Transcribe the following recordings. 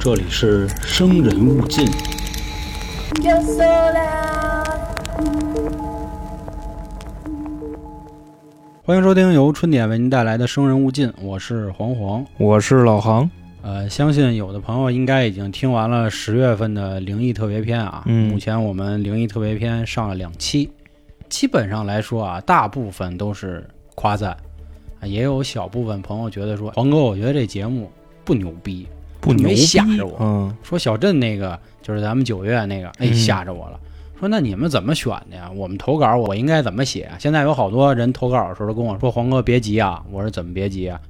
这里是生人勿近。欢迎收听由春点为您带来的《生人勿近》，我是黄黄。我是老航，呃，相信有的朋友应该已经听完了十月份的灵异特别篇啊。嗯目前我们灵异特别篇上了两期，基本上来说啊，大部分都是夸赞，啊也有小部分朋友觉得说，黄哥，我觉得这节目不牛逼，不牛逼吓着我嗯说小镇那个就是咱们九月那个，哎，嗯吓着我了。说那你们怎么选的呀？我们投稿我应该怎么写啊？现在有好多人投稿的时候都跟我说：“黄哥别急啊！”我说：“怎么别急啊？”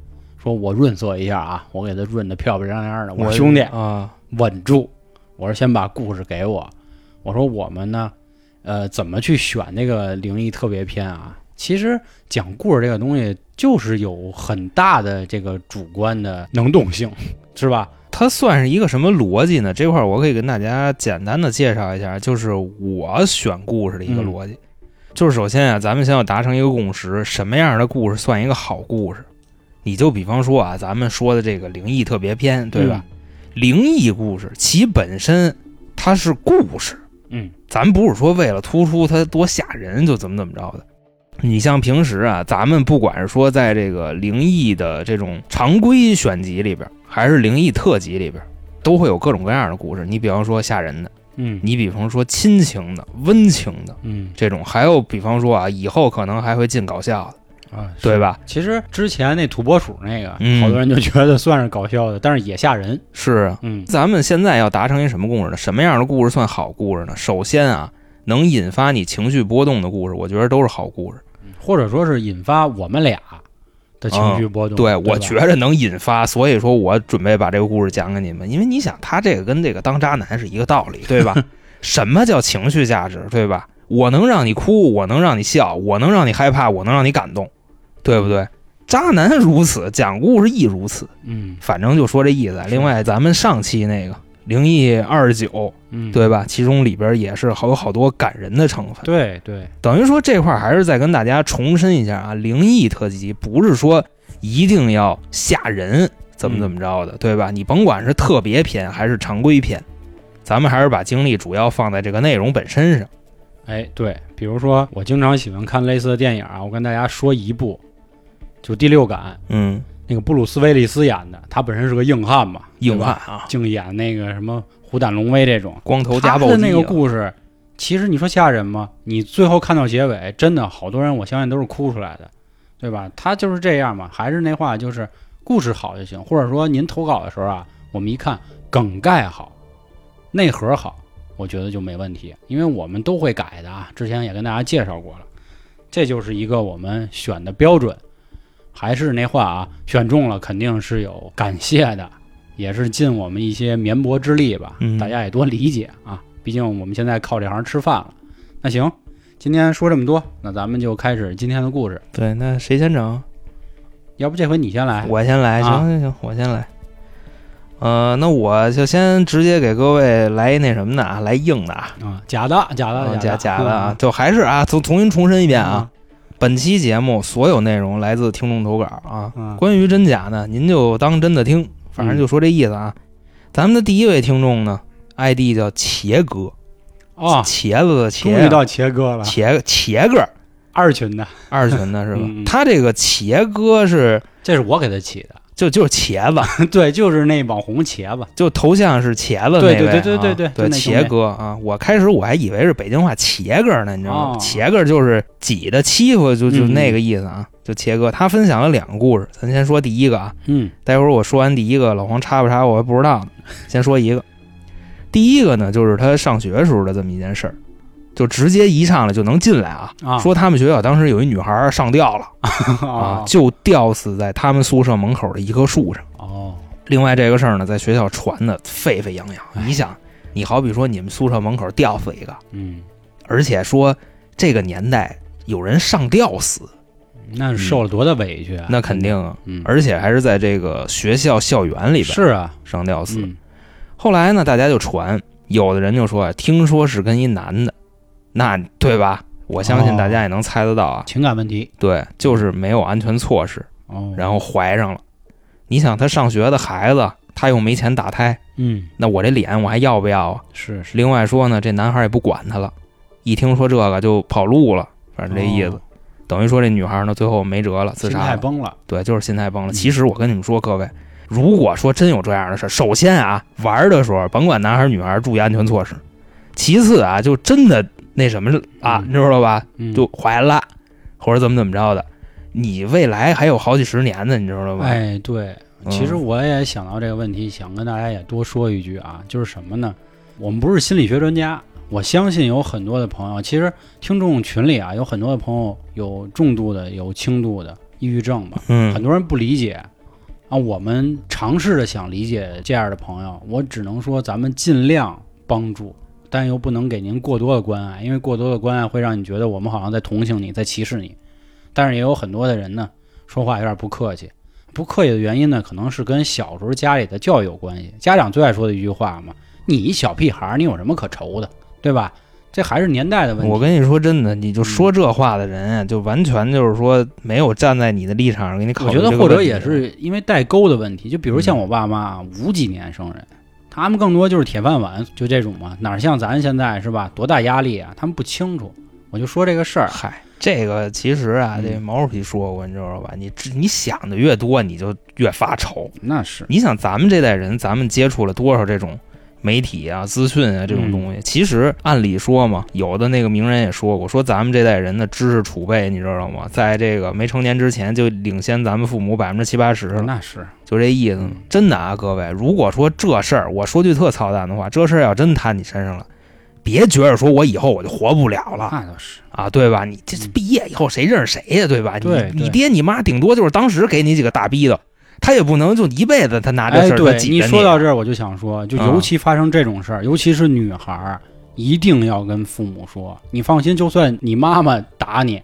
说我润色一下啊，我给他润的漂漂亮亮的。我说兄弟啊，稳住，我说先把故事给我。我说我们呢，呃，怎么去选这个灵异特别篇啊？其实讲故事这个东西就是有很大的这个主观的能动性，是吧？它算是一个什么逻辑呢？这块儿我可以跟大家简单的介绍一下，就是我选故事的一个嗯逻辑。就是首先啊，咱们先要达成一个共识，什么样的故事算一个好故事？你就比方说啊，咱们说的这个灵异特别篇，对吧？灵异故事其本身它是故事，嗯咱不是说为了突出它多吓人就怎么怎么着的。你像平时啊，咱们不管是说在这个灵异的这种常规选集里边，还是灵异特辑里边，都会有各种各样的故事。你比方说吓人的，嗯你比方说亲情的、温情的嗯这种，还有比方说啊，以后可能还会进搞笑的，啊，对吧？其实之前那土拨鼠那个，嗯好多人就觉得算是搞笑的，但是也吓人。是啊，嗯咱们现在要达成一什么共识呢？什么样的故事算好故事呢？首先啊，能引发你情绪波动的故事，我觉得都是好故事。或者说是引发我们俩的情绪波动。对，吧我觉着能引发，所以说我准备把这个故事讲给你们。因为你想，他这个跟这个当渣男是一个道理，对吧？什么叫情绪价值，对吧？我能让你哭，我能让你笑，我能让你害怕，我能让你感动，对不对？渣男如此，讲故事亦如此，嗯反正就说这意思。另外，咱们上期那个灵异二十九，嗯，对吧？其中里边也是好有好多感人的成分。对对，等于说这块儿还是再跟大家重申一下啊，灵异特辑不是说一定要吓人，怎么怎么着的，对吧？你甭管是特别篇还是常规篇，咱们还是把精力主要放在这个内容本身上。哎对，比如说我经常喜欢看类似的电影啊，我跟大家说一部，就《第六感》，嗯，那个布鲁斯威利斯演的，他本身是个硬汉嘛，硬，汉啊，净演那个什么虎胆龙威这种。光头加暴击、啊、他的那个故事，其实你说吓人吗？你最后看到结尾，真的好多人我相信都是哭出来的，对吧？他就是这样嘛，还是那话，就是故事好就行，或者说您投稿的时候啊，我们一看梗概好，内核好，我觉得就没问题，因为我们都会改的啊，之前也跟大家介绍过了，这就是一个我们选的标准。还是那话啊，选中了肯定是有感谢的，也是尽我们一些绵薄之力吧，嗯大家也多理解啊。毕竟我们现在靠这行吃饭了。那行，今天说这么多，那咱们就开始今天的故事。对，那谁先整？要不这回你先来？我先来，行啊行行，我先来。呃，那我就先直接给各位来一那什么的啊，来硬的啊，啊，假的，假的，啊假，假的啊，就还是啊，重重新重申一遍啊，本期节目所有内容来自听众投稿啊，嗯。关于真假呢，您就当真的听，反正就说这意思啊。咱们的第一位听众呢，ID 叫茄哥，啊，茄子的终于茄，到茄哥了，茄茄哥二群的，二群的是吧？他这个茄哥是这是我给他起的，就就是茄子，对，就是那网红茄子，就头像是茄子那位啊，对对对对对对茄哥啊！我开始我还以为是北京话茄哥呢，你知道吗？哦茄哥就是挤的欺负，就就嗯那个意思啊。就茄哥，他分享了两个故事，咱先说第一个啊。嗯待会儿我说完第一个，老黄插不插我还不知道呢。先说一个，第一个呢，就是他上学时候的这么一件事儿，就直接一上来就能进来啊。啊，说他们学校当时有一女孩上吊了 啊啊，，就吊死在他们宿舍门口的一棵树上。哦，另外这个事儿呢，在学校传的沸沸扬扬。哎你想，你好比说你们宿舍门口吊死一个，嗯，而且说这个年代有人上吊死，那受了多大委屈啊？那肯定啊，嗯，而且还是在这个学校校园里边是啊，上吊死。嗯后来呢，大家就传，有的人就说啊，听说是跟一男的，那对吧？我相信大家也能猜得到啊，情感问题对，就是没有安全措施，哦，然后怀上了。你想，他上学的孩子他又没钱打胎，嗯，那我这脸我还要不要啊？是是，另外说呢，这男孩也不管他了，一听说这个就跑路了，反正这意思。哦等于说这女孩呢，最后没辙了，自心杀了。态崩了，对，就是心态崩了。嗯其实我跟你们说，各位，如果说真有这样的事儿，首先啊，玩的时候甭管男孩女孩，注意安全措施。其次啊，就真的那什么啊，嗯你知道吧？嗯就怀了，或者怎么怎么着的，你未来还有好几十年呢，你知道吧？哎，对，嗯其实我也想到这个问题，想跟大家也多说一句啊，就是什么呢？我们不是心理学专家，我相信有很多的朋友，其实听众群里啊，有很多的朋友有重度的，有轻度的抑郁症吧，很嗯多人不理解啊。我们尝试着想理解这样的朋友，我只能说咱们尽量帮助，但又不能给您过多的关爱，因为过多的关爱会让你觉得我们好像在同情你，在歧视你。但是也有很多的人呢，说话有点不客气。不客气的原因呢，可能是跟小时候家里的教育有关系。家长最爱说的一句话嘛：“你一小屁孩儿，你有什么可愁的，对吧？”这还是年代的问题。我跟你说真的，你就说这话的人啊，就完全就是说没有站在你的立场上给你考虑我觉得或者也是因为代沟的问题，就比如像我爸妈五几年生人，他们更多就是铁饭碗，就这种嘛，哪像咱现在是吧？多大压力啊？他们不清楚。我就说这个事儿，嗨，这个其实啊，嗯这毛主席说过，你知道吧？你你想的越多，你就越发愁。那是你想，咱们这代人，咱们接触了多少这种媒体啊、资讯啊这种东西？其实按理说嘛，有的那个名人也说过，说咱们这代人的知识储备，你知道吗？在这个没成年之前就领先咱们父母百分之七八十了，那是，就这意思嗯。真的啊，各位，如果说这事儿，我说句特操蛋的话，这事儿要真摊你身上了。别觉着说我以后我就活不了了那倒是，啊，对吧？你这嗯毕业以后谁认识谁呀，对吧？你你爹你妈顶多就是当时给你几个大逼斗，他也不能就一辈子他拿这哎，事儿他对你说到这儿，我就想说，就嗯尤其发生这种事儿，尤其是女孩儿，一定要跟父母说。你放心，就算你妈妈打你，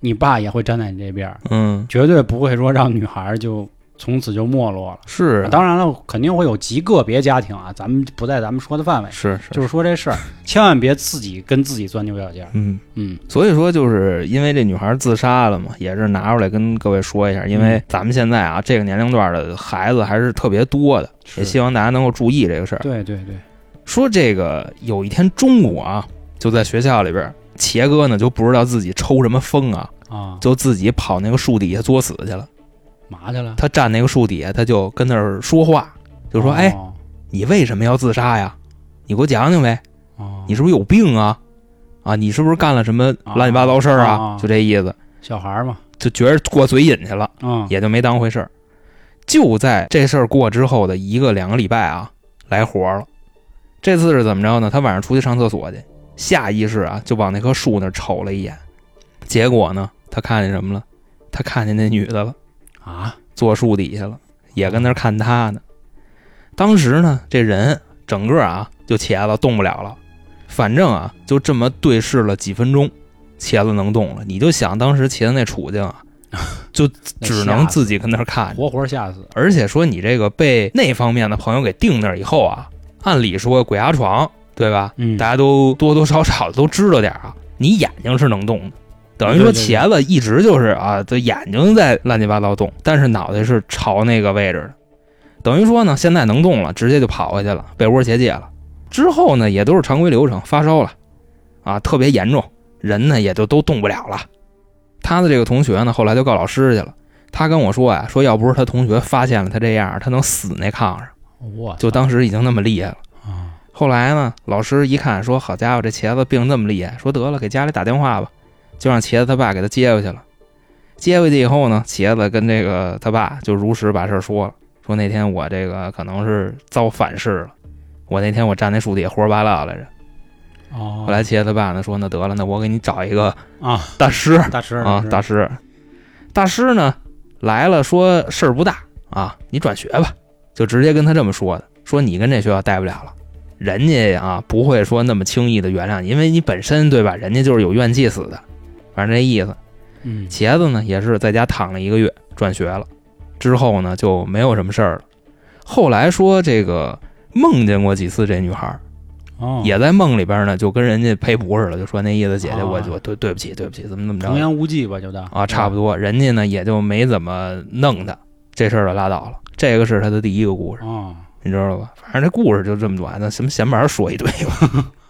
你爸也会站在你这边儿，嗯，绝对不会说让女孩儿就从此就没落了。是啊当然了，肯定会有极个别家庭啊，咱们不在咱们说的范围。是是，就是说这事儿，千万别自己跟自己钻牛角尖。嗯，嗯，所以说就是因为这女孩自杀了嘛，也是拿出来跟各位说一下，因为嗯咱们现在啊这个年龄段的孩子还是特别多的，也希望大家能够注意这个事儿。对对对，说这个有一天中午啊，就在学校里边，茄哥呢就不知道自己抽什么风啊，啊，就自己跑那个树底下作死去了。嘛去了？他站那个树底下，他就跟那儿说话，就说：“哎，哦，你为什么要自杀呀？你给我讲讲呗，哦你是不是有病啊？啊，你是不是干了什么乱七八糟事儿啊？啊就这意思，小孩嘛，就觉着过嘴瘾去了，嗯，也就没当回事儿。就在这事儿过之后的一个两个礼拜啊，来活了。这次是怎么着呢？他晚上出去上厕所去，下意识啊就往那棵树那儿瞅了一眼，结果呢，他看见什么了？他看见那女的了，啊，坐树底下了，也跟那儿看他呢。当时呢，这人整个啊就茄子动不了了，反正啊就这么对视了几分钟，茄子能动了。你就想当时茄子那处境啊，就只能自己跟那儿看着。活活吓死。而且说你这个被那方面的朋友给定那儿以后啊，按理说鬼压床，对吧？嗯，大家都多多少少的都知道点儿啊，你眼睛是能动的。等于说茄子一直就是啊，这眼睛在乱七八糟动，但是脑袋是朝那个位置的。等于说呢，现在能动了，直接就跑回去了，被窝结界了。之后呢，也都是常规流程，发烧了，啊，特别严重，人呢也就都动不了了。他的这个同学呢，后来就告老师去了。他跟我说呀，说要不是他同学发现了他这样，他能死那炕上。我就当时已经那么厉害了。啊，后来呢，老师一看说：“好家伙，这茄子病那么厉害，说得了，给家里打电话吧，就让茄子他爸给他接回去了。接回去以后呢，茄子跟这个他爸就如实把事儿说了，说那天我这个可能是遭反噬了，我那天我站那树底下胡说八道来着。哦，后来茄子他爸呢说：那得了，那我给你找一个啊，大师大师啊，大师，大师呢来了，说事儿不大啊，你转学吧，就直接跟他这么说的，说你跟这学校待不了了，人家啊不会说那么轻易的原谅你，因为你本身对吧，人家就是有怨气死的，反正这意思。嗯，茄子呢也是在家躺了一个月，转学了，之后呢就没有什么事儿了。后来说这个梦见过几次这女孩，哦，也在梦里边呢，就跟人家赔不是了，就说那意思，姐姐，啊我我对对不起，对不起，怎么怎么着童言无忌吧，就当啊，差不多，人家呢也就没怎么弄他，这事儿就拉倒了。这个是他的第一个故事。哦，你知道吧？反正这故事就这么短，那什么闲白说一堆吧。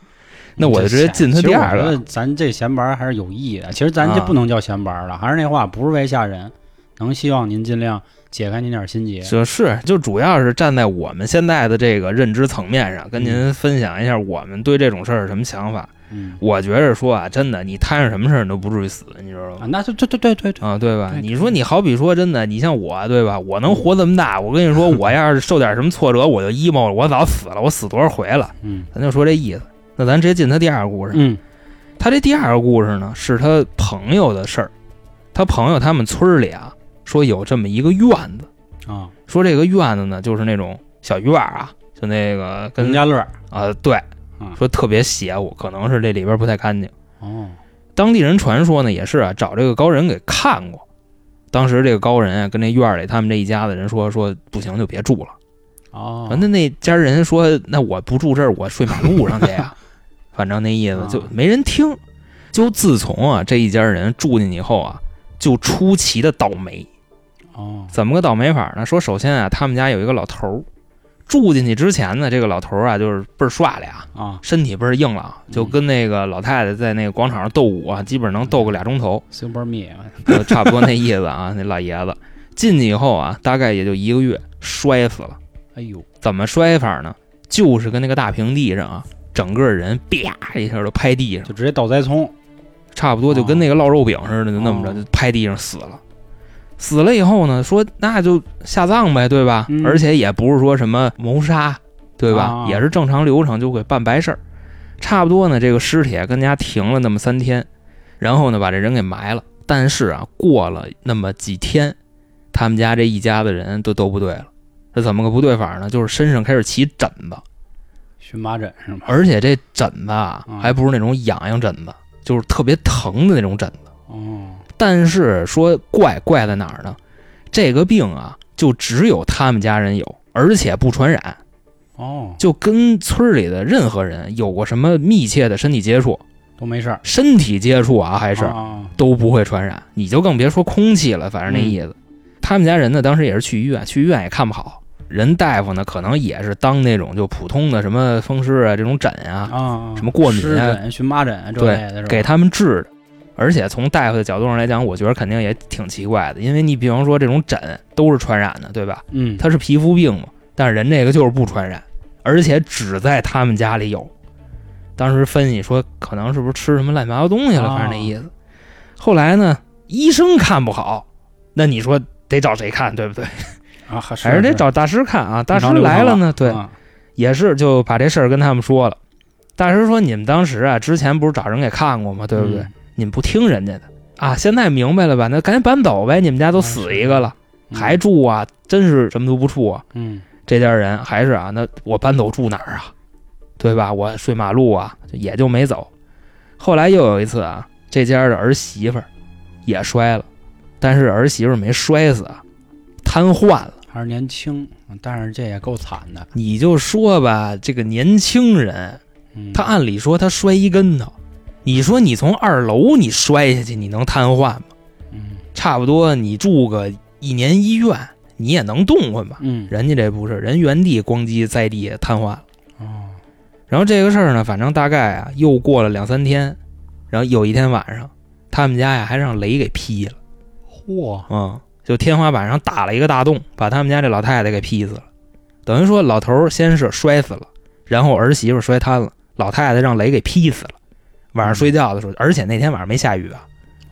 那我就直接进他第二个其实我觉得咱这闲玩还是有意义的。其实咱这啊不能叫闲玩了，还是那话，不是为吓人，能希望您尽量解开您点心结。就是就主要是站在我们现在的这个认知层面上，跟您嗯分享一下我们对这种事儿是什么想法。嗯我觉着说啊，真的，你摊上什么事儿你都不至于死，你知道啊，吗？那就对对对对对，啊，对吧？对你说你好比说真的，你像我，对吧？我能活这么大，我跟你说，我要是受点什么挫折，我就 emo 了，我早死了，我死多少回了？嗯咱就说这意思。那咱直接进他第二个故事。嗯他这第二个故事呢，是他朋友的事儿。他朋友他们村里啊，说有这么一个院子，啊，说这个院子呢，就是那种小院儿啊，就那个跟农家乐啊，对嗯，说特别邪乎，可能是这里边不太干净。哦，当地人传说呢，也是啊，找这个高人给看过。当时这个高人啊，跟那院里他们这一家子人说说不行就别住了。哦，那那家人说，那我不住这儿，我睡马路上去呀。反正那意思啊就没人听。就自从啊这一家人住进去以后啊，就出奇的倒霉。哦，怎么个倒霉法呢？说首先啊，他们家有一个老头儿，住进去之前呢，这个老头儿啊就是倍儿帅俩，啊，身体倍儿硬朗，就跟那个老太太在那个广场上斗舞啊，基本能斗个俩钟头，Super Me，就差不多那意思啊。那老爷子进去以后啊，大概也就一个月，摔死了。哎呦，怎么摔法呢？就是跟那个大平地上啊，整个人啪一下就拍地上就，直接倒栽葱，差不多就跟那个烙肉饼似的，就那么着哦就拍地上死了。死了以后呢，说那就下葬呗，对吧？嗯而且也不是说什么谋杀，对吧？啊也是正常流程，就给办白事儿。差不多呢，这个尸体跟家停了那么三天，然后呢把这人给埋了。但是啊，过了那么几天，他们家这一家子人都都不对了。这怎么个不对法呢？就是身上开始起疹子，荨麻疹是吗？而且这疹子啊嗯，还不是那种痒痒疹子，就是特别疼的那种疹子。哦，但是说怪怪在哪儿呢？这个病啊，就只有他们家人有，而且不传染，哦，就跟村里的任何人有过什么密切的身体接触，都没事儿，身体接触啊，还是啊都不会传染。你就更别说空气了，反正那意思。他们家人呢，当时也是去医院，去医院也看不好。人大夫呢，可能也是当那种就普通的什么风湿啊这种疹啊，啊，什么过敏湿啊疹、荨麻疹这类的？给他们治的。而且从大夫的角度上来讲，我觉得肯定也挺奇怪的，因为你比方说这种疹都是传染的，对吧？嗯，它是皮肤病嘛，但是人这个就是不传染，而且只在他们家里有。当时分析说，可能是不是吃什么乱七八糟东西了，哦反正那意思。后来呢，医生看不好，那你说得找谁看，对不对？啊，还还是得找大师看啊。大师来了呢，对，啊也是就把这事儿跟他们说了。大师说：“你们当时啊，之前不是找人给看过吗？对不对？嗯你们不听人家的啊，现在明白了吧？那赶紧搬走呗！你们家都死一个了，嗯还住啊？真是什么都不住啊！嗯这家人还是啊，那我搬走住哪儿啊？对吧？我睡马路啊，也就没走。后来又有一次啊，这家的儿媳妇儿也摔了，但是儿媳妇儿没摔死啊，瘫痪了。还是年轻，但是这也够惨的。你就说吧，这个年轻人，嗯他按理说他摔一跟头，你说你从二楼你摔下去，你能瘫痪吗？嗯差不多你住个一年医院，你也能动换吧？嗯人家这不是，人原地咣叽在地瘫痪了。哦然后这个事儿呢，反正大概啊又过了两三天，然后有一天晚上，他们家呀还让雷给劈了，嚯嗯，就天花板上打了一个大洞，把他们家这老太太给劈死了。等于说老头先是摔死了，然后儿媳妇摔瘫了，老太太让雷给劈死了。晚上睡觉的时候，而且那天晚上没下雨啊，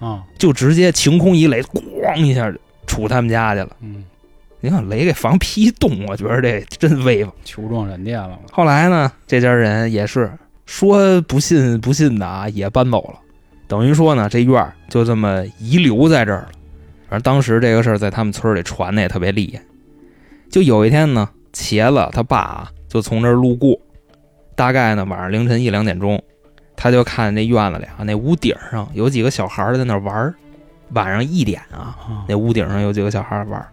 啊就直接晴空一雷，咣一下杵他们家去了。嗯，你看雷给房劈洞，我觉得这真威风。球状闪电了嘛。后来呢，这家人也是说不信不信的啊，也搬走了。等于说呢，这院儿就这么遗留在这儿了。反正当时这个事儿在他们村里传的也特别厉害。就有一天呢，茄子他爸啊就从这儿路过，大概呢晚上凌晨一两点钟，他就看那院子里啊那屋顶上有几个小孩在那玩儿。晚上一点啊，啊那屋顶上有几个小孩玩儿。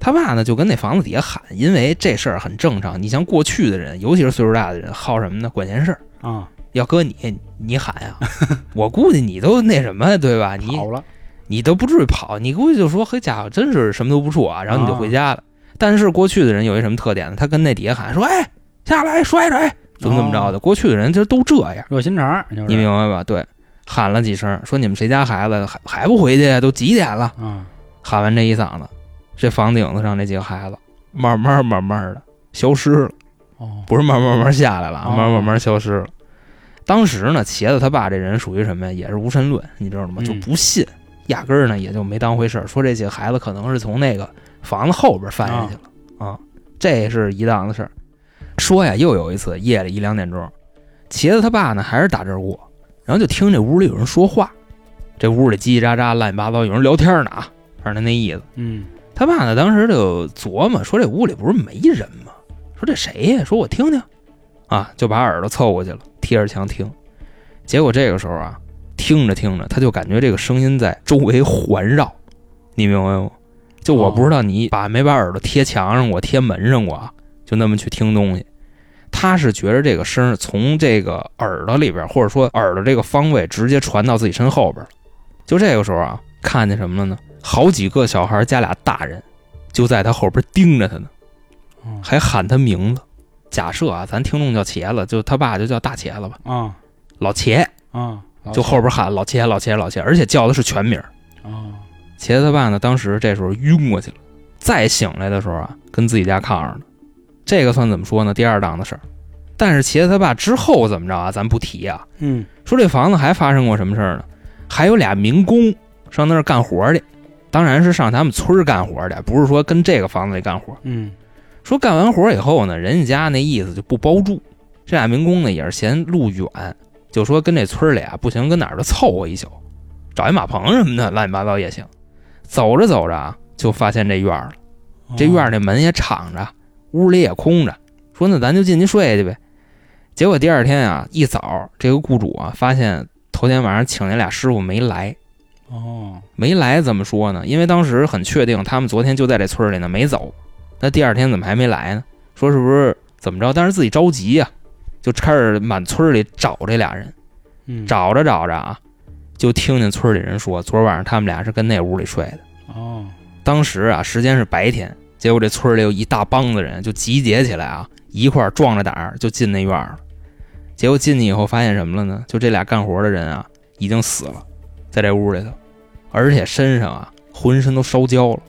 他爸呢就跟那房子底下喊，因为这事儿很正常。你像过去的人，尤其是岁数大的人，好什么呢？管闲事儿。啊，要搁你，你喊呀，我估计你都那什么，对吧？你好了，你都不至于跑，你估计就说，嘿家伙，真是什么都不处啊，然后你就回家了。但是过去的人有一什么特点呢？他跟那底下喊说：“哎，下来摔摔，就这么着的。过去的人就都这样，热心肠，就是你明白吧？对，喊了几声，说你们谁家孩子还还不回去？都几点了？啊，喊完这一嗓子，这房顶子上那几个孩子慢慢慢慢的消失了，哦，不是慢慢慢慢下来了，哦慢慢慢慢消失了。当时呢，茄子他爸这人属于什么呀？也是无神论，你知道吗？嗯就不信，压根儿呢也就没当回事儿，说这几个孩子可能是从那个房子后边翻下去了啊，这是一档子事儿。说呀，又有一次夜里一两点钟，茄子他爸呢还是打这儿过，然后就听这屋里有人说话，这屋里叽叽喳喳、乱七八糟，有人聊天呢啊，反正那意思。嗯，他爸呢，当时就琢磨说：“这屋里不是没人吗？说这谁呀？说我听听，啊，就把耳朵凑过去了，贴着墙听。结果这个时候啊，听着听着，他就感觉这个声音在周围环绕，你明白吗？就我哦不知道你把没把耳朵贴墙上过、贴门上过啊，就那么去听东西。他是觉得这个声从这个耳朵里边，或者说耳朵这个方位直接传到自己身后边了。就这个时候啊，看见什么了呢？好几个小孩加俩大人，就在他后边盯着他呢，哦还喊他名字。假设啊，咱听众叫茄子，就他爸就叫大茄子吧，啊老茄，啊，就后边喊老茄老茄老茄，而且叫的是全名。啊，茄子他爸呢，当时这时候晕过去了，再醒来的时候啊，跟自己家炕上呢。这个算怎么说呢？第二档的事儿。但是茄子他爸之后怎么着啊？咱不提啊。嗯说这房子还发生过什么事儿呢？还有俩民工上那儿干活去，当然是上他们村儿干活去，不是说跟这个房子里干活。嗯说干完活以后呢，人家家那意思就不包住。这俩民工呢也是嫌路远，就说跟这村里啊不行，跟哪儿都凑合一宿，找一马棚什么的，乱七八糟也行。走着走着啊，就发现这院儿了。这院儿那门也敞着，屋里也空着。说那咱就进去睡去呗。结果第二天啊，一早这个雇主啊发现头天晚上请那俩师傅没来，哦，没来怎么说呢？因为当时很确定他们昨天就在这村里呢，没走。那第二天怎么还没来呢？说是不是怎么着？但是自己着急呀、就开始满村里找这俩人。嗯，找着找着啊，就听见村里人说，昨晚上他们俩是跟那屋里睡的。哦，当时啊，时间是白天，结果这村里有一大帮子人就集结起来啊，一块儿壮着胆儿就进那院了。结果进去以后发现什么了呢？就这俩干活的人啊，已经死了，在这屋里头，而且身上啊浑身都烧焦了。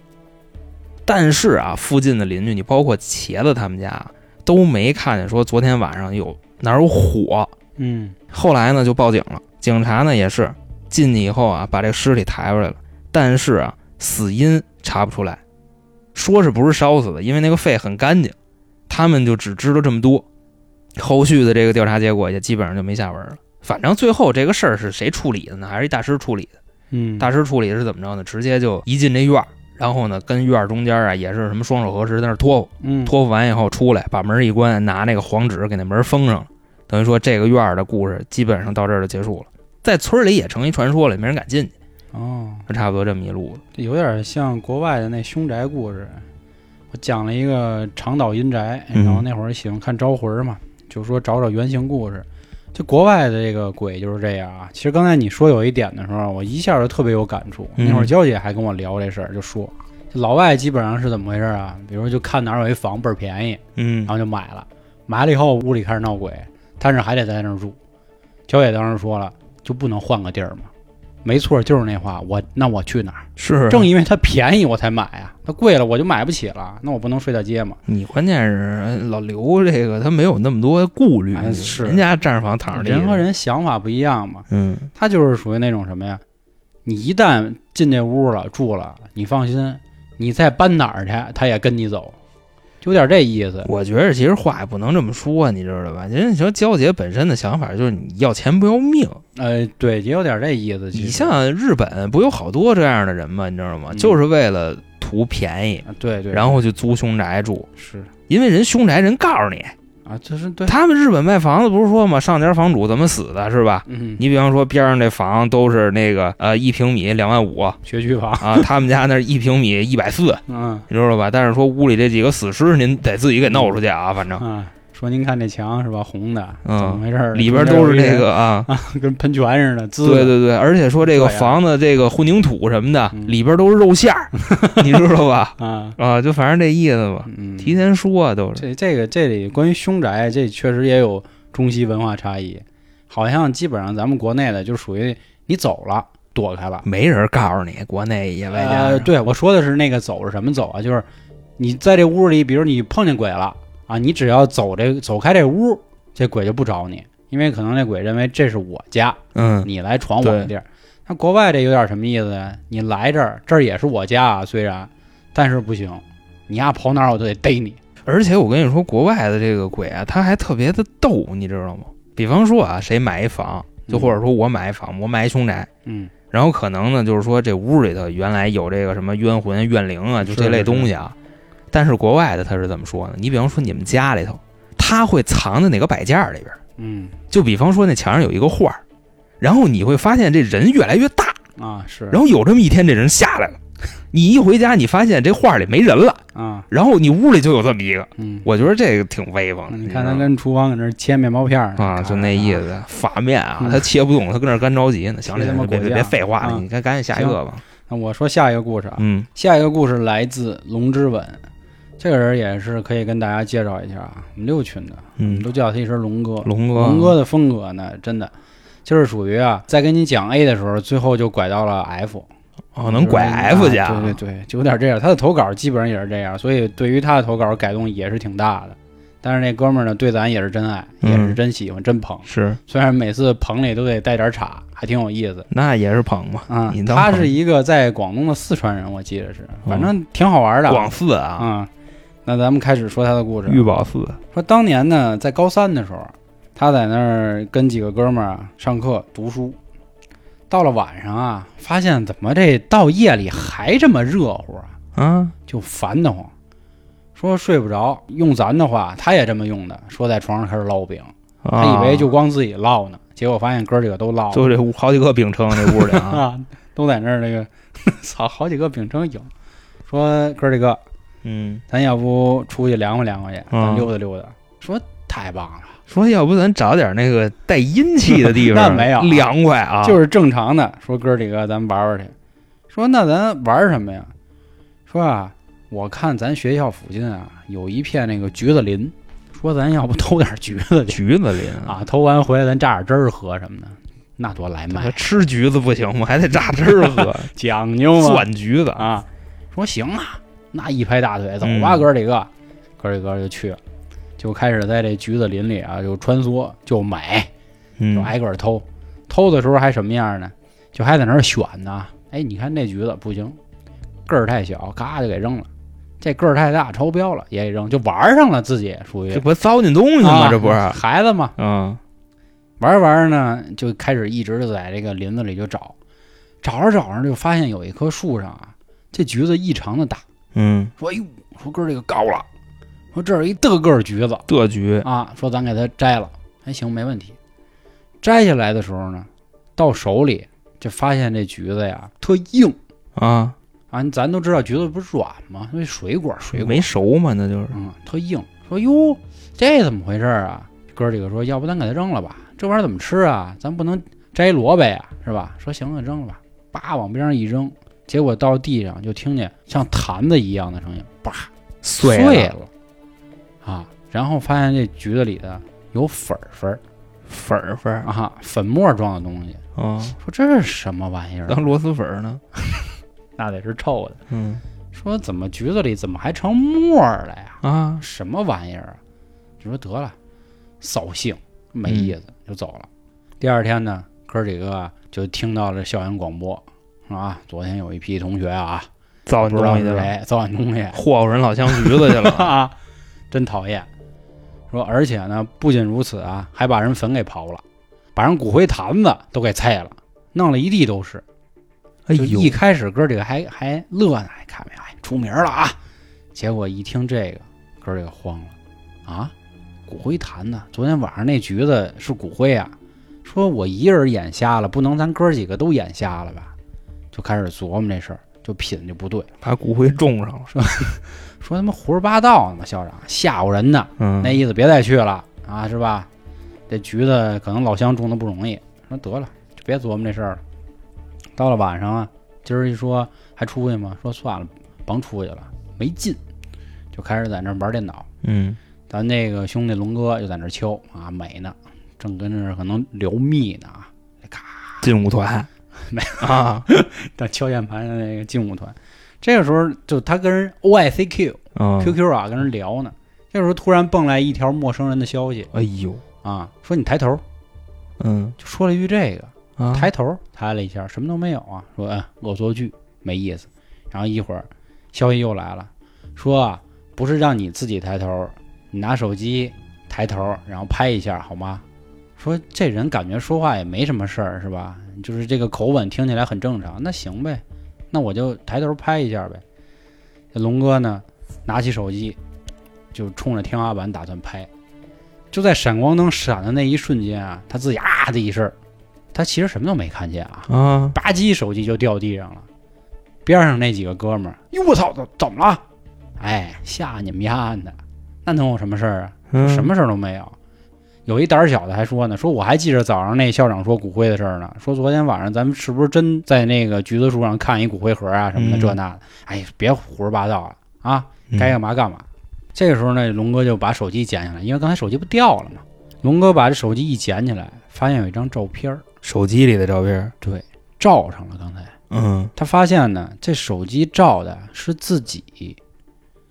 但是啊，附近的邻居，你包括茄子他们家啊都没看见说昨天晚上有哪儿有火，嗯后来呢就报警了，警察呢也是进去以后啊，把这个尸体抬出来了，但是啊死因查不出来，说是不是烧死的，因为那个肺很干净，他们就只知道这么多，后续的这个调查结果也基本上就没下文了。反正最后这个事儿是谁处理的呢？还是一大师处理的？嗯，大师处理是怎么着呢？直接就一进这院儿，然后呢跟院儿中间啊也是什么双手合十在那儿托付，嗯托付完以后出来，把门一关，拿那个黄纸给那门封上了。等于说这个院儿的故事基本上到这儿就结束了，在村里也成一传说了，没人敢进去，哦，就差不多这么一路子。这有点像国外的那凶宅故事。我讲了一个长岛阴宅，嗯然后那会儿喜欢看招魂嘛，就说找找原型故事。就国外的这个鬼就是这样啊。其实刚才你说有一点的时候，我一下就特别有感触。嗯那会儿娇姐还跟我聊这事儿，就说老外基本上是怎么回事啊？比如就看哪儿有一房倍儿便宜，嗯然后就买了，买了以后屋里开始闹鬼，但是还得在那儿住。娇姐当时说了，就不能换个地儿吗？没错，就是那话。我那我去哪儿？是正因为它便宜我才买啊，它贵了我就买不起了，那我不能睡大街吗？你关键是呃老刘这个他没有那么多顾虑，哎是人家站着房躺着地，人和人想法不一样嘛，嗯他就是属于那种什么呀？你一旦进这屋了住了，你放心，你再搬哪儿去，他也跟你走，就有点这意思。我觉得其实话也不能这么说，你知道吧？人家说娇姐本身的想法就是你要钱不要命。呃，对，也有点这意思。你像日本不有好多这样的人吗？你知道吗？嗯就是为了图便宜，啊，对对，然后就租凶宅住，是因为人凶宅人告诉你，啊，就是对，他们日本卖房子不是说嘛，上家房主怎么死的，是吧？嗯，你比方说边上这房都是那个呃一平米两万五 学区房，啊，他们家那一平米一百四，嗯。你知道吧？但是说屋里这几个死尸您得自己给弄出去啊，反正。啊，说您看这墙是吧，红的，嗯怎么回事儿？里边都是这个 啊，跟喷泉似的，滋的对对对，而且说这个房子这个混凝土什么的，嗯里边都是肉馅儿，你知道吧？啊，啊，就反正这意思吧，嗯，提前说啊都是。这这个这里关于凶宅，这确实也有中西文化差异。好像基本上咱们国内的就属于你走了躲开了，没人告诉你国内野外家呃，对我说的是那个走是什么走啊？就是你在这屋里，比如你碰见鬼了啊，你只要走这走开这屋，这鬼就不找你，因为可能那鬼认为这是我家，嗯，你来闯我的地儿。那国外这有点什么意思呀？你来这儿，这儿也是我家啊，虽然，但是不行，你丫跑哪儿我都得逮你。而且我跟你说，国外的这个鬼啊，他还特别的逗，你知道吗？比方说啊，谁买一房，就或者说我买一房，我买一凶宅，嗯然后可能呢，就是说这屋里头原来有这个什么冤魂、怨灵啊，就这类东西啊。但是国外的他是怎么说呢？你比方说你们家里头，他会藏在哪个摆件儿里边儿？嗯。就比方说那墙上有一个画儿，然后你会发现这人越来越大，啊是，然后有这么一天这人下来了，你一回家你发现这画里没人了，啊。然后你屋里就有这么一个，嗯，我觉得这个挺威风的。你看他跟厨房搁那切面包片儿啊，就那意。思，发面啊，嗯。他切不动，他搁那儿干着急呢。行了，别别别废话了，啊。你赶赶紧下一个吧。那我说下一个故事啊，嗯。下一个故事来自龙之吻，这个人也是可以跟大家介绍一下啊，我们六群的，我们嗯，都叫他一声龙哥。龙哥，龙哥的风格呢，真的就是属于啊，在跟你讲 A 的时候，最后就拐到了 F，哦，能拐 F 去啊？对对对，就有点这样。他的投稿基本上也是这样，所以对于他的投稿改动也是挺大的。但是那哥们儿呢，对咱也是真爱，嗯也是真喜欢，真捧。是，虽然每次捧里都得带点岔，还挺有意思。那也是捧嘛。啊、他是一个在广东的四川人，我记得是，反正挺好玩的。广四啊，啊、那咱们开始说他的故事。玉宝寺。说当年呢，在高三的时候，他在那儿跟几个哥们儿啊上课读书。到了晚上啊，发现怎么这到夜里还这么热乎啊，啊，就烦得慌。说睡不着，用咱的话，他也这么用的。说在床上开始烙饼，他以为就光自己烙呢，结果发现哥几个都烙了。就这屋好几个饼铛这屋里啊。啊，都在那儿那个，操，好几个饼铛有。说哥几个，嗯，咱要不出去凉快凉快去，嗯咱溜达溜达。说太棒了，说要不咱找点那个带阴气的地方，那没有啊凉快啊，就是正常的。说哥几个，咱玩玩去。说那咱玩什么呀？说啊，我看咱学校附近啊有一片那个橘子林，说咱要不偷点橘子去橘子林啊？偷完回来咱榨点汁儿喝什么的，那多来他卖，吃橘子不行吗？还得榨汁儿喝，讲究吗？酸橘子。啊。说行啊，那一拍大腿，走吧，嗯哥几个，哥几个就去了，就开始在这橘子林里啊就穿梭，就买，就嗯，挨个儿偷。偷的时候还什么样呢？就还在那儿选呢。哎，你看这橘子不行，个儿太小，嘎就给扔了。这个儿太大，超标了也给扔，就玩上了，自己属于这不糟践东西吗？啊这不是？孩子嘛。嗯玩着玩着呢，就开始一直就在这个林子里就找，找着找着就发现有一棵树上啊，这橘子异常的大。嗯，说哎呦，说哥儿这个高了，说这儿有一大个橘子的橘啊，说咱给它摘了，还行没问题。摘下来的时候呢，到手里就发现这橘子呀特硬啊，啊，咱都知道橘子不是软吗？那水果水果没熟嘛，那就是。嗯特硬。说哟，这怎么回事儿啊？哥儿几个说，要不咱给它扔了吧？这玩意儿怎么吃啊？咱不能摘萝卜呀，是吧？说行了，扔了吧。叭往边上一扔，结果到地上就听见像坛子一样的声音，叭碎了啊！然后发现这橘子里的有粉儿粉儿粉儿粉儿啊，粉末状的东西。啊，说这是什么玩意儿？当螺蛳粉儿呢。那得是臭的。嗯说怎么橘子里怎么还成沫了呀？啊，什么玩意儿啊？就说得了，扫兴，没意思，就走了。第二天呢，哥几个啊就听到了校园广播啊，昨天有一批同学啊，糟践不知道东西造完东西，霍霍人老乡橘子去了。啊，真讨厌。说而且呢，不仅如此啊，还把人坟给刨了，把人骨灰坛子都给拆了，弄了一地都是。哎呦一，开始哥几个还还乐呢，还看没有？哎，出名了啊！结果一听这个，哥几个慌了啊！骨灰坛呢？昨天晚上那橘子是骨灰啊！说我一人眼瞎了，不能咱哥几个都眼瞎了吧？就开始琢磨这事儿，就品就不对，把骨灰种上了。说 他妈胡说八道呢嘛，校长吓唬人呢，嗯，那意思别再去了啊，是吧？这橘子可能老乡种的不容易，说得了，就别琢磨这事儿了。到了晚上啊，今儿一说还出去吗？说算了，甭出去了，没劲，就开始在那儿玩电脑。嗯咱那个兄弟龙哥就在那儿敲啊，美呢，正跟着可能聊密呢啊，咔，劲舞团没啊，但敲键盘的那个劲舞团。这个时候就他跟人 O I C Q 嗯 Q Q 啊跟人聊呢，这个时候突然蹦来一条陌生人的消息哎呦，啊，说你抬头，嗯就说了一句这个，啊，抬头抬了一下，什么都没有啊，说嗯恶作剧没意思。然后一会儿消息又来了，说啊不是让你自己抬头，你拿手机抬头然后拍一下好吗？说这人感觉说话也没什么事儿是吧？就是这个口吻听起来很正常，那行呗，那我就抬头拍一下呗。这龙哥呢，拿起手机就冲着天花板打算拍，就在闪光灯闪的那一瞬间啊，他自己啊的一声，他其实什么都没看见啊，啊，吧唧手机就掉地上了。边上那几个哥们儿，哟我操，怎怎么了？哎，吓你们丫的，那能有什么事儿啊？嗯什么事儿都没有。有一胆儿小的还说呢，说我还记着早上那校长说骨灰的事儿呢，说昨天晚上咱们是不是真在那个橘子树上看一骨灰盒啊什么的嗯这那的？哎，别胡说八道了啊，嗯该干嘛干嘛。这个时候呢，龙哥就把手机捡起来，因为刚才手机不掉了吗？龙哥把这手机一捡起来，发现有一张照片儿，手机里的照片，对，照上了。刚才嗯他发现呢，这手机照的是自己，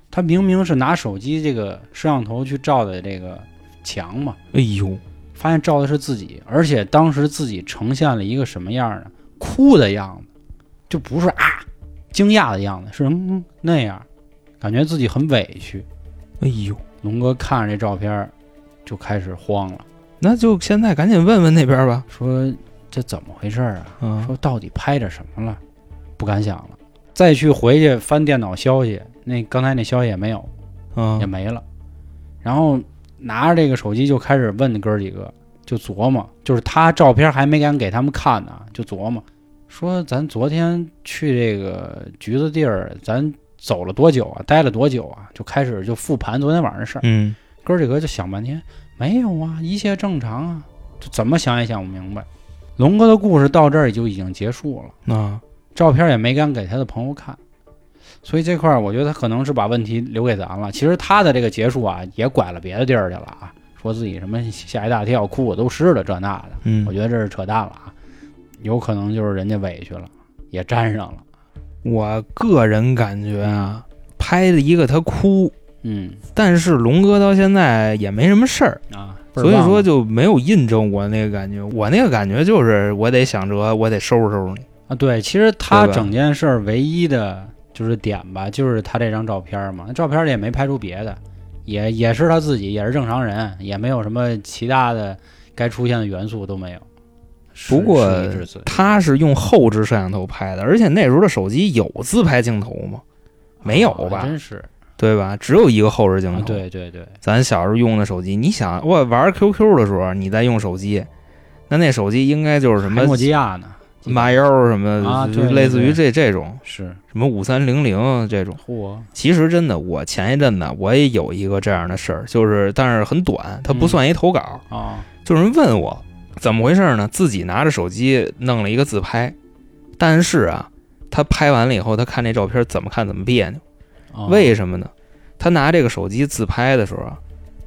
他明明是拿手机这个摄像头去照的这个墙嘛，哎呦，发现照的是自己，而且当时自己呈现了一个什么样呢？哭的样子，就不是啊惊讶的样子，是嗯那样，感觉自己很委屈。哎呦，龙哥看着这照片就开始慌了，那就现在赶紧问问那边吧。说这怎么回事啊？啊，说到底拍着什么了？不敢想了。再去回去翻电脑消息，那刚才那消息也没有，嗯也没了。然后拿着这个手机就开始问那哥儿几个，就琢磨，就是他照片还没敢给他们看呢，就琢磨说咱昨天去这个橘子地儿，咱走了多久啊？待了多久啊？就开始就复盘昨天晚上的事儿。嗯哥儿几个就想半天，没有啊，一切正常啊，就怎么想也想不明白。龙哥的故事到这儿就已经结束了。啊，照片也没敢给他的朋友看，所以这块儿我觉得他可能是把问题留给咱了。其实他的这个结束啊，也拐了别的地儿去了啊，说自己什么吓一大跳，裤子都湿了这那的，嗯。我，觉得这是扯淡了啊，有可能就是人家委屈了，也沾上了，我个人感觉啊，拍了一个他哭，嗯。但是龙哥到现在也没什么事儿，啊，所以说就没有印证我那个感觉。我那个感觉就是我得想着，我得收拾收拾你。啊，对，其实他整件事儿唯一的就是点吧，就是他这张照片嘛，那照片里也没拍出别的，也也是他自己，也是正常人，也没有什么其他的该出现的元素都没有。不过他是用后置摄像头拍的，而且那时候的手机有自拍镜头吗？没有啊吧？真是对吧？只有一个后置镜头。啊，对对对，咱小时候用的手机，你想我玩 QQ 的时候，你在用手机，那那手机应该就是什么诺基亚呢，马幺什么，啊就是类似于这这种是什么五三零零这种。嚯，其实真的，我前一阵子我也有一个这样的事儿，就是但是很短，它不嗯算一投稿，啊就有人问我怎么回事呢？自己拿着手机弄了一个自拍，但是啊，他拍完了以后，他看那照片怎么看怎么别扭，啊为什么呢？他拿这个手机自拍的时候啊，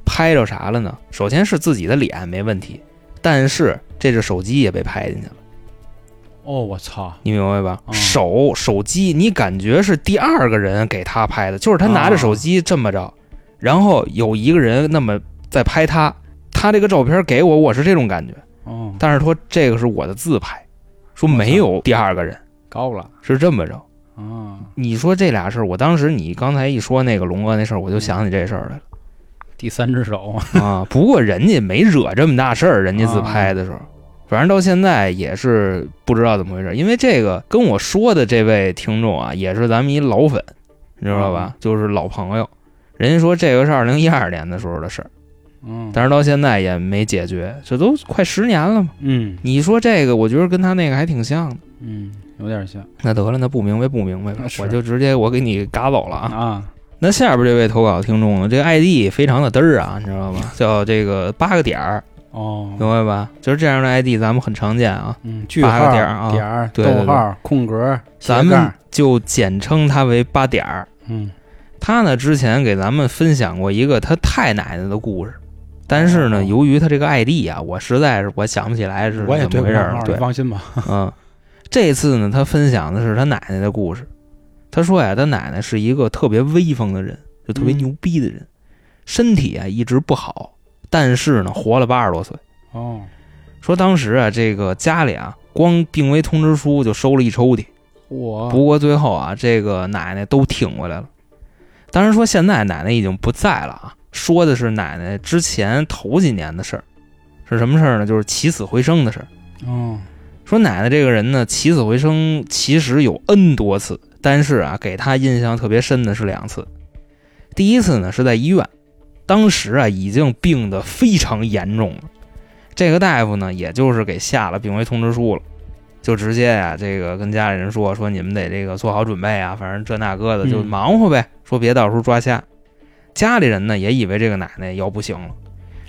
拍着啥了呢？首先是自己的脸没问题，但是这只手机也被拍进去了，哦，我操，你明白吧？哦手手机你感觉是第二个人给他拍的，就是他拿着手机这么着，然后有一个人那么在拍他，他这个照片给我，我是这种感觉。哦，但是说这个是我的自拍，说没有第二个人，高了。是这么着。啊，你说这俩事儿，我当时你刚才一说那个龙哥那事儿，我就想起这事儿来了。第三只手，啊。不过人家没惹这么大事儿，人家自拍的时候，反正到现在也是不知道怎么回事。因为这个跟我说的这位听众啊，也是咱们一老粉，你知道吧？就是老朋友。人家说这个是二零一二年的时候的事儿，嗯，但是到现在也没解决，这都快十年了嘛。嗯你说这个，我觉得跟他那个还挺像的。嗯，有点像那得了，那不明白不明白吧，我就直接我给你嘎走了啊。啊，那下边这位投稿听众呢，这个 ID 非常的嘚儿啊，你知道吗？叫这个八个点儿，哦，明白吧？就是这样的 ID 咱们很常见啊，嗯，句八号个点儿啊点儿对对逗号空格，咱们就简称它为八点儿。嗯他呢之前给咱们分享过一个他太奶奶的故事，但是呢，哦由于他这个 ID 啊，我实在是我想不起来是怎么回事儿了。对放心吧。嗯，这次呢，他分享的是他奶奶的故事。他说呀，他奶奶是一个特别威风的人，就特别嗯牛逼的人，身体啊一直不好，但是呢活了八十多岁。哦，说当时啊，这个家里啊，光病危通知书就收了一抽屉。我不过最后啊，这个奶奶都挺过来了。当然说现在奶奶已经不在了啊，说的是奶奶之前头几年的事儿，是什么事儿呢？就是起死回生的事儿。哦，说奶奶这个人呢，起死回生其实有 N 多次，但是啊，给她印象特别深的是两次。第一次呢是在医院，当时啊已经病得非常严重了，这个大夫呢也就是给下了病危通知书了，就直接呀、这个跟家里人说说你们得这个做好准备啊，反正这那个的就嗯忙活呗，说别到时候抓瞎。家里人呢也以为这个奶奶要不行了，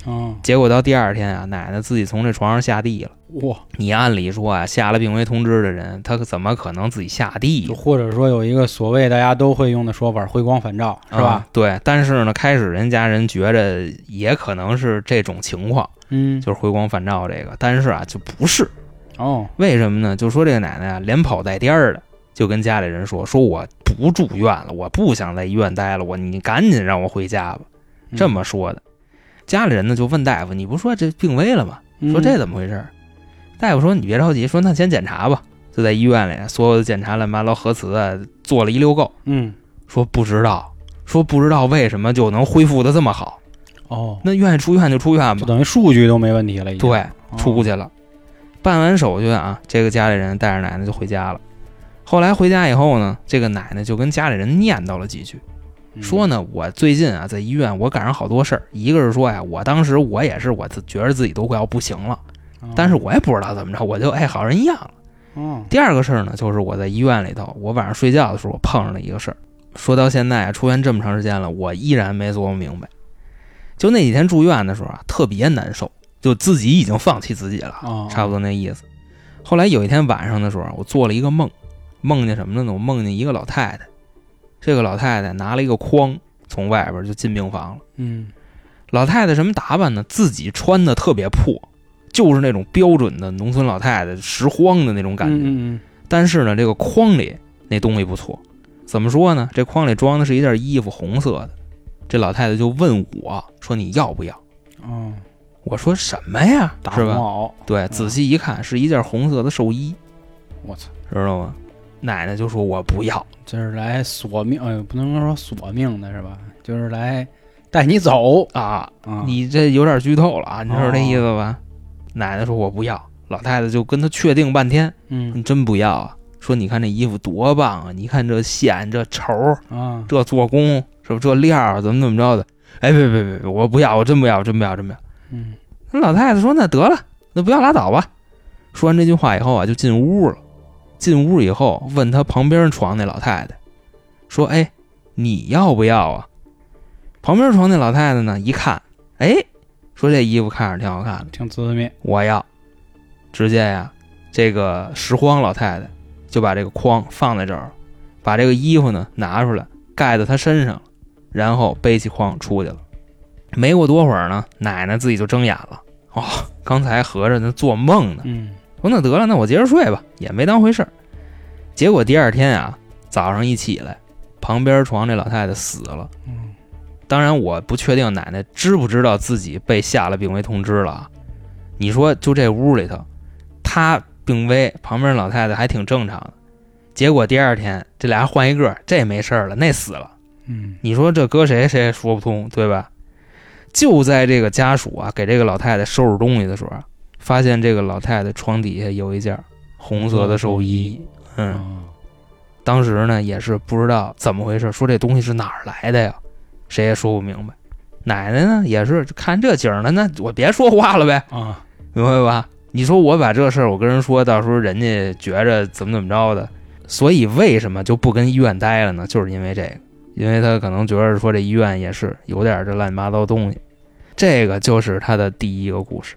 哦，结果到第二天啊，奶奶自己从这床上下地了。哇，你按理说啊，下了病危通知的人，他怎么可能自己下地就？或者说有一个所谓大家都会用的说法，回光返照，是吧啊？对，但是呢，开始人家人觉着也可能是这种情况，嗯，就是回光返照这个，但是啊，就不是。哦，为什么呢？就说这个奶奶啊，连跑带颠儿的，就跟家里人说：“说我不住院了，我不想在医院待了，我你赶紧让我回家吧。”嗯这么说的。家里人呢就问大夫：“你不说这病危了吗？说这怎么回事儿？”大夫说：“你别着急，说那先检查吧。”就在医院里，所有的检查乱七八糟核磁啊，做了一溜够。嗯，说不知道，说不知道为什么就能恢复的这么好。哦，那愿意出院就出院吧。就等于数据都没问题了，对，哦出去了。办完手续啊，这个家里人带着奶奶就回家了。后来回家以后呢，这个奶奶就跟家里人念叨了几句，嗯说呢，我最近啊在医院我赶上好多事儿，一个是说呀，我当时我也是我自觉得自己都快要不行了，哦但是我也不知道怎么着，我就哎好人一样了。哦，第二个事儿呢，就是我在医院里头，我晚上睡觉的时候我碰上了一个事儿。说到现在啊出院这么长时间了，我依然没琢磨明白。就那几天住院的时候啊，特别难受，就自己已经放弃自己了，哦差不多那意思。后来有一天晚上的时候啊，我做了一个梦，梦见什么了呢？我梦见一个老太太，这个老太太拿了一个筐从外边就进病房了。嗯，老太太什么打扮呢？自己穿的特别破，就是那种标准的农村老太太拾荒的那种感觉。嗯嗯但是呢，这个筐里那东西不错，怎么说呢？这筐里装的是一件衣服，红色的。这老太太就问我说：“你要不要嗯，哦，？”我说：“什么呀？是吧，？”对，仔细一看，是一件红色的寿衣，我操，知道吗？奶奶就说：“我不要。这是来索命，哎，不能说索命的是吧？就是来带你走”啊，啊，你这有点剧透了啊，你知道这意思吧？奶奶说：“我不要。”老太太就跟他确定半天，嗯你真不要啊？说你看这衣服多棒啊！你看这线这绸儿，啊，这做工是不是这料儿怎么怎么着的？哎，别别别别，我不要，我真不要，真不要，真不要。嗯那老太太说：“那得了，那不要拉倒吧。”说完这句话以后啊，就进屋了。进屋以后，问他旁边床那老太太说：“哎，你要不要啊？”旁边床那老太太呢，一看，哎，说这衣服看着挺好看的，挺滋密，我要。直接呀，这个拾荒老太太就把这个筐放在这儿，把这个衣服呢拿出来盖在她身上，然后背起筐出去了。没过多会儿呢，奶奶自己就睁眼了。哦，刚才合着那做梦呢。嗯说那得了，那我接着睡吧，也没当回事儿。结果第二天啊，早上一起来，旁边床这老太太死了。嗯，当然，我不确定奶奶知不知道自己被下了病危通知了啊。你说，就这屋里头，她病危，旁边老太太还挺正常的。结果第二天，这俩换一个，这没事儿了，那死了。嗯你说这搁谁谁也说不通，对吧？就在这个家属啊给这个老太太收拾东西的时候啊，发现这个老太太床底下有一件红色的寿衣。嗯，哦当时呢也是不知道怎么回事，说这东西是哪儿来的呀，谁也说不明白。奶奶呢也是看这景儿呢，那我别说话了呗，啊，明白吧？你说我把这事儿我跟人说，到时候人家觉着怎么怎么着的，所以为什么就不跟医院待了呢？就是因为这个，因为他可能觉着说这医院也是有点这乱七八糟东西。这个就是他的第一个故事。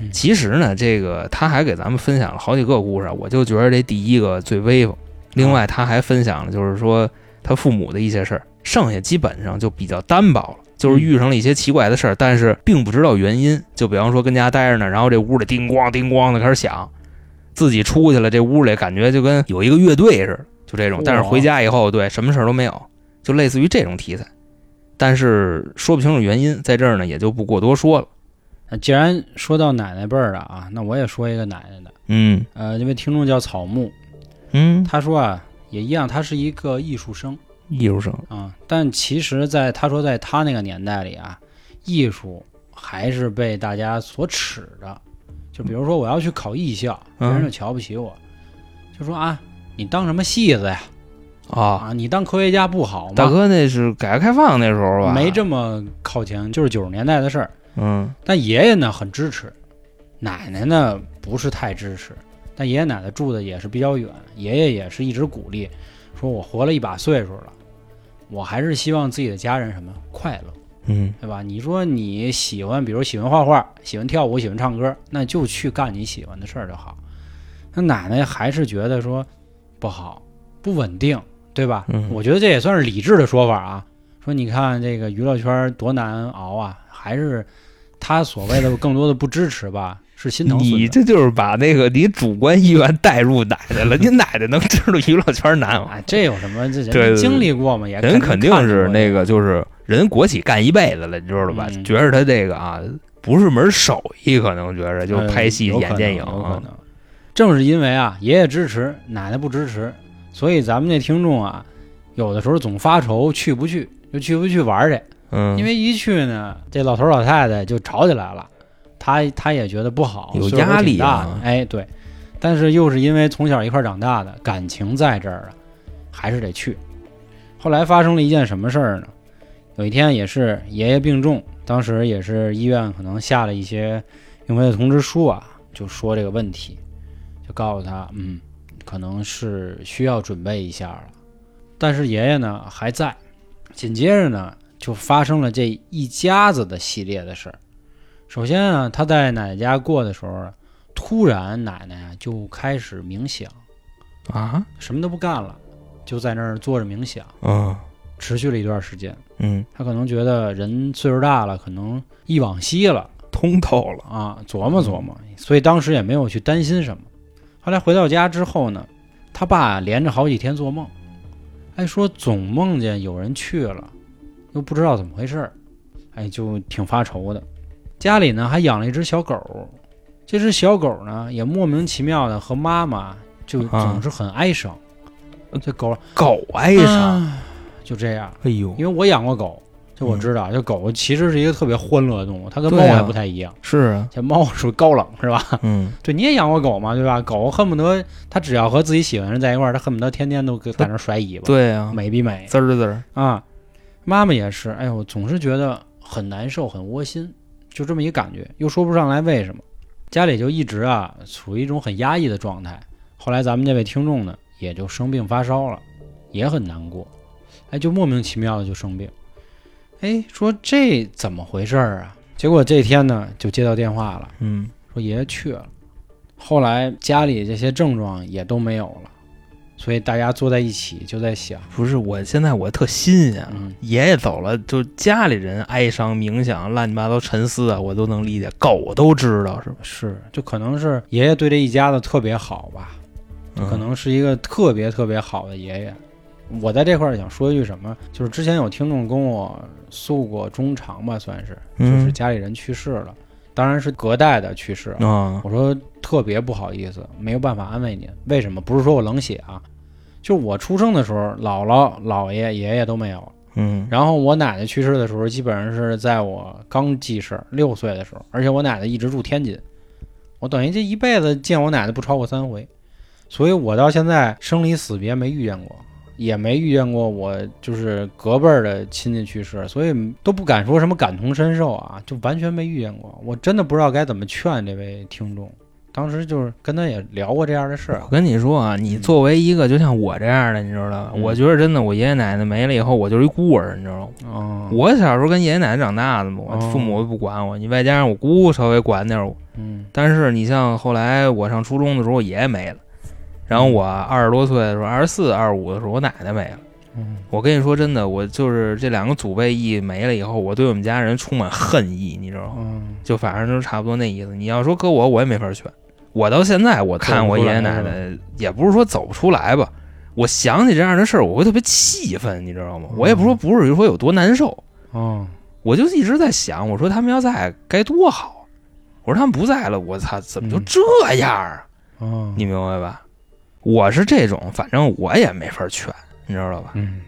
嗯其实呢，这个他还给咱们分享了好几个故事，我就觉得这第一个最威风。另外，他还分享了就是说他父母的一些事儿，剩下基本上就比较单薄了，就是遇上了一些奇怪的事儿，但是并不知道原因。就比方说跟家待着呢，然后这屋里叮咣叮咣的开始响，自己出去了，这屋里感觉就跟有一个乐队似的，就这种。但是回家以后，对什么事儿都没有，就类似于这种题材。但是说不清楚原因，在这儿呢也就不过多说了。那既然说到奶奶辈儿的啊，那我也说一个奶奶的。嗯呃，这位听众叫草木，嗯，他说啊，也一样，他是一个艺术生艺术生，啊，但其实在他说在他那个年代里啊，艺术还是被大家所耻的。就比如说我要去考艺校，别人就瞧不起我，就说啊，你当什么戏子呀？啊，啊，你当科学家不好吗？大哥那是改革开放那时候吧？没这么靠前，就是九十年代的事儿。嗯但爷爷呢很支持，奶奶呢不是太支持，但爷爷奶奶住的也是比较远，爷爷也是一直鼓励，说我活了一把岁数了，我还是希望自己的家人什么快乐，嗯对吧？你说你喜欢，比如喜欢画画，喜欢跳舞，喜欢唱歌，那就去干你喜欢的事儿就好。那奶奶还是觉得说不好，不稳定，对吧？嗯我觉得这也算是理智的说法啊。说你看这个娱乐圈多难熬啊，还是他所谓的更多的不支持吧，是心疼。你这就是把那个你主观意愿带入奶奶了。你奶奶能知道娱乐圈难吗？哎，这有什么？这人经历过吗，也人肯定是那个。就是人国企干一辈子了，你知道吧？嗯觉着他这个啊，不是门手艺，可能觉着就呃拍戏、演电影可能。正是因为啊，爷爷支持，奶奶不支持，所以咱们这听众啊，有的时候总发愁去不去，就去不去玩去。嗯，因为一去呢，这老头老太太就吵起来了，他他也觉得不好，有压力大啊的哎，对，但是又是因为从小一块长大的，感情在这儿啊，还是得去。后来发生了一件什么事儿呢？有一天也是爷爷病重，当时也是医院可能下了一些用飞的通知书啊，就说这个问题，就告诉他，嗯，可能是需要准备一下了。但是爷爷呢还在，紧接着呢就发生了这一家子的系列的事儿。首先啊，他在奶奶家过的时候啊，突然奶奶啊就开始冥想，啊，什么都不干了，就在那儿坐着冥想，啊持续了一段时间。嗯，他可能觉得人岁数大了，可能忆往昔了通透了。啊，琢磨琢磨，所以当时也没有去担心什么。后来回到家之后呢，他爸连着好几天做梦，哎，说总梦见有人去了，又不知道怎么回事儿，哎，就挺发愁的。家里呢还养了一只小狗，这只小狗呢也莫名其妙的和妈妈就啊总是很哀伤。这狗狗哀伤，啊就这样。哎呦，因为我养过狗，就我知道，这狗其实是一个特别欢乐的动物，它跟猫还不太一样。是啊，这猫属于高冷是吧？嗯，对，你也养过狗嘛，对吧？狗恨不得它只要和自己喜欢的人在一块儿，它恨不得天天都跟在那儿甩尾巴，对啊，美比美滋儿滋儿，啊。妈妈也是，哎呦，总是觉得很难受，很窝心，就这么一感觉，又说不上来为什么。家里就一直啊处于一种很压抑的状态。后来咱们这位听众呢，也就生病发烧了，也很难过，哎，就莫名其妙的就生病。哎，说这怎么回事儿啊？结果这天呢，就接到电话了，嗯，说爷爷去了。后来家里这些症状也都没有了，所以大家坐在一起就在想，不是，我现在我特新鲜啊，嗯。爷爷走了，就家里人哀伤、冥想、乱七八糟沉思啊，我都能理解，狗都知道是吧？是，就可能是爷爷对这一家子特别好吧，嗯。可能是一个特别特别好的爷爷。我在这块儿想说一句什么，就是之前有听众跟我诉过衷肠吧，算是，就是嗯。家里人去世了，当然是隔代的去世啊。啊，我说特别不好意思，没有办法安慰您。为什么？不是说我冷血啊，就我出生的时候，姥姥、姥爷、爷爷都没有。嗯，然后我奶奶去世的时候，基本上是在我刚记事六岁的时候，而且我奶奶一直住天津，我等于这一辈子见我奶奶不超过三回，所以我到现在生离死别没遇见过，也没遇见过我就是隔辈儿的亲戚去世，所以都不敢说什么感同身受啊，就完全没遇见过。我真的不知道该怎么劝这位听众。当时就是跟他也聊过这样的事儿我，跟你说啊，你作为一个就像我这样的，你知道吧？嗯我觉得真的，我爷爷奶奶没了以后，我就是一孤儿，你知道吗？哦，我小时候跟爷爷奶奶长大的嘛，我哦父母不管我，你外加上我姑姑稍微管点我。嗯但是你像后来我上初中的时候，我爷爷没了，然后我二十多岁的时候，二十四、二十五的时候，我奶奶没了。嗯我跟你说真的，我就是这两个祖辈一没了以后，我对我们家人充满恨意，你知道吗？嗯就反正就是差不多那意思。你要说搁我，我也没法劝。我到现在我看我爷爷奶奶，也不是说走不出来吧，我想起这样的事儿，我会特别气愤，你知道吗？我也不说不是说有多难受，嗯我就一直在想，我说他们要在该多好。我说他们不在了，我操，怎么就嗯这样啊？哦，你明白吧？我是这种，反正我也没法劝，你知道吧？嗯，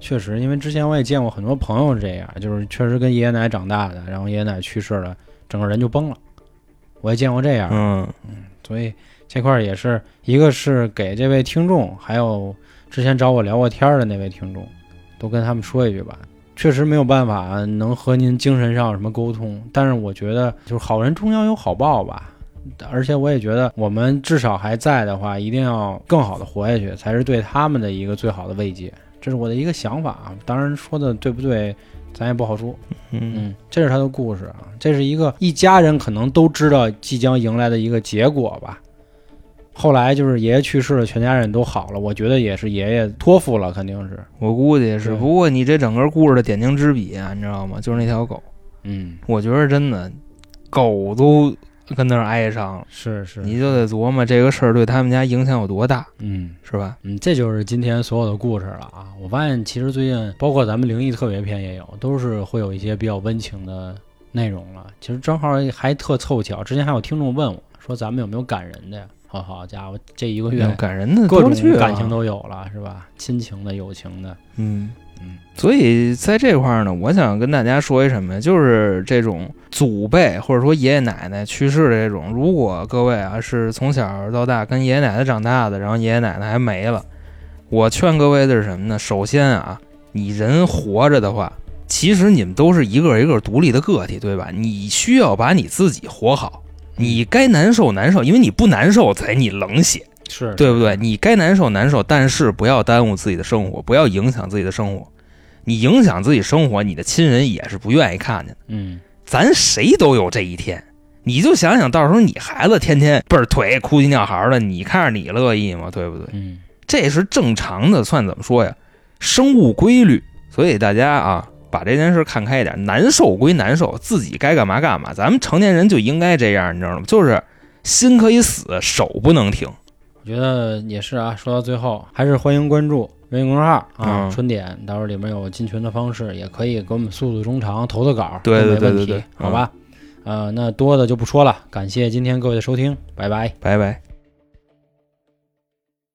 确实，因为之前我也见过很多朋友是这样，就是确实跟爷爷奶奶长大的，然后爷爷奶奶去世了，整个人就崩了。我也见过这样，嗯嗯所以这块儿也是一个是给这位听众，还有之前找我聊过天的那位听众，都跟他们说一句吧。确实没有办法能和您精神上有什么沟通，但是我觉得就是好人终将有好报吧。而且我也觉得，我们至少还在的话，一定要更好的活下去，才是对他们的一个最好的慰藉。这是我的一个想法啊，当然说的对不对，咱也不好说。嗯嗯，这是他的故事啊，这是一个一家人可能都知道即将迎来的一个结果吧。后来就是爷爷去世了，全家人都好了，我觉得也是爷爷托付了，肯定是。我估计是。不过你这整个故事的点睛之笔啊，你知道吗？就是那条狗，嗯，我觉得真的，狗都跟那儿挨上了，是是，你就得琢磨这个事儿对他们家影响有多大，嗯是吧？嗯，这就是今天所有的故事了啊。我发现其实最近包括咱们灵异特别篇也有，都是会有一些比较温情的内容了。其实正好还特凑巧，之前还有听众问我说咱们有没有感人的呀？好好家伙，这一个月感人的各种感情都有了，是吧？亲情的、友情的，嗯。所以在这块儿呢，我想跟大家说一什么？就是这种祖辈或者说爷爷奶奶去世的这种，如果各位啊是从小到大跟爷爷奶奶长大的，然后爷爷奶奶还没了，我劝各位的是什么呢？首先啊，你人活着的话，其实你们都是一个一个独立的个体，对吧？你需要把你自己活好，你该难受难受，因为你不难受才你冷血。是对不对？？你该难受难受，但是不要耽误自己的生活，不要影响自己的生活。你影响自己生活，你的亲人也是不愿意看见的。嗯，咱谁都有这一天，你就想想到时候你孩子天天倍儿腿哭鸡尿嚎的，你看着你乐意吗？对不对？嗯，这是正常的，算怎么说呀？生物规律。所以大家啊，把这件事看开一点，难受归难受，自己该干嘛干嘛。咱们成年人就应该这样，你知道吗？就是心可以死，手不能停。我觉得也是啊。说到最后，还是欢迎关注微信公众号啊，嗯春点，到时候里面有进群的方式，也可以给我们速度中长投投稿，对没问题对对对好吧？呃，那多的就不说了，感谢今天各位的收听，拜拜。拜拜。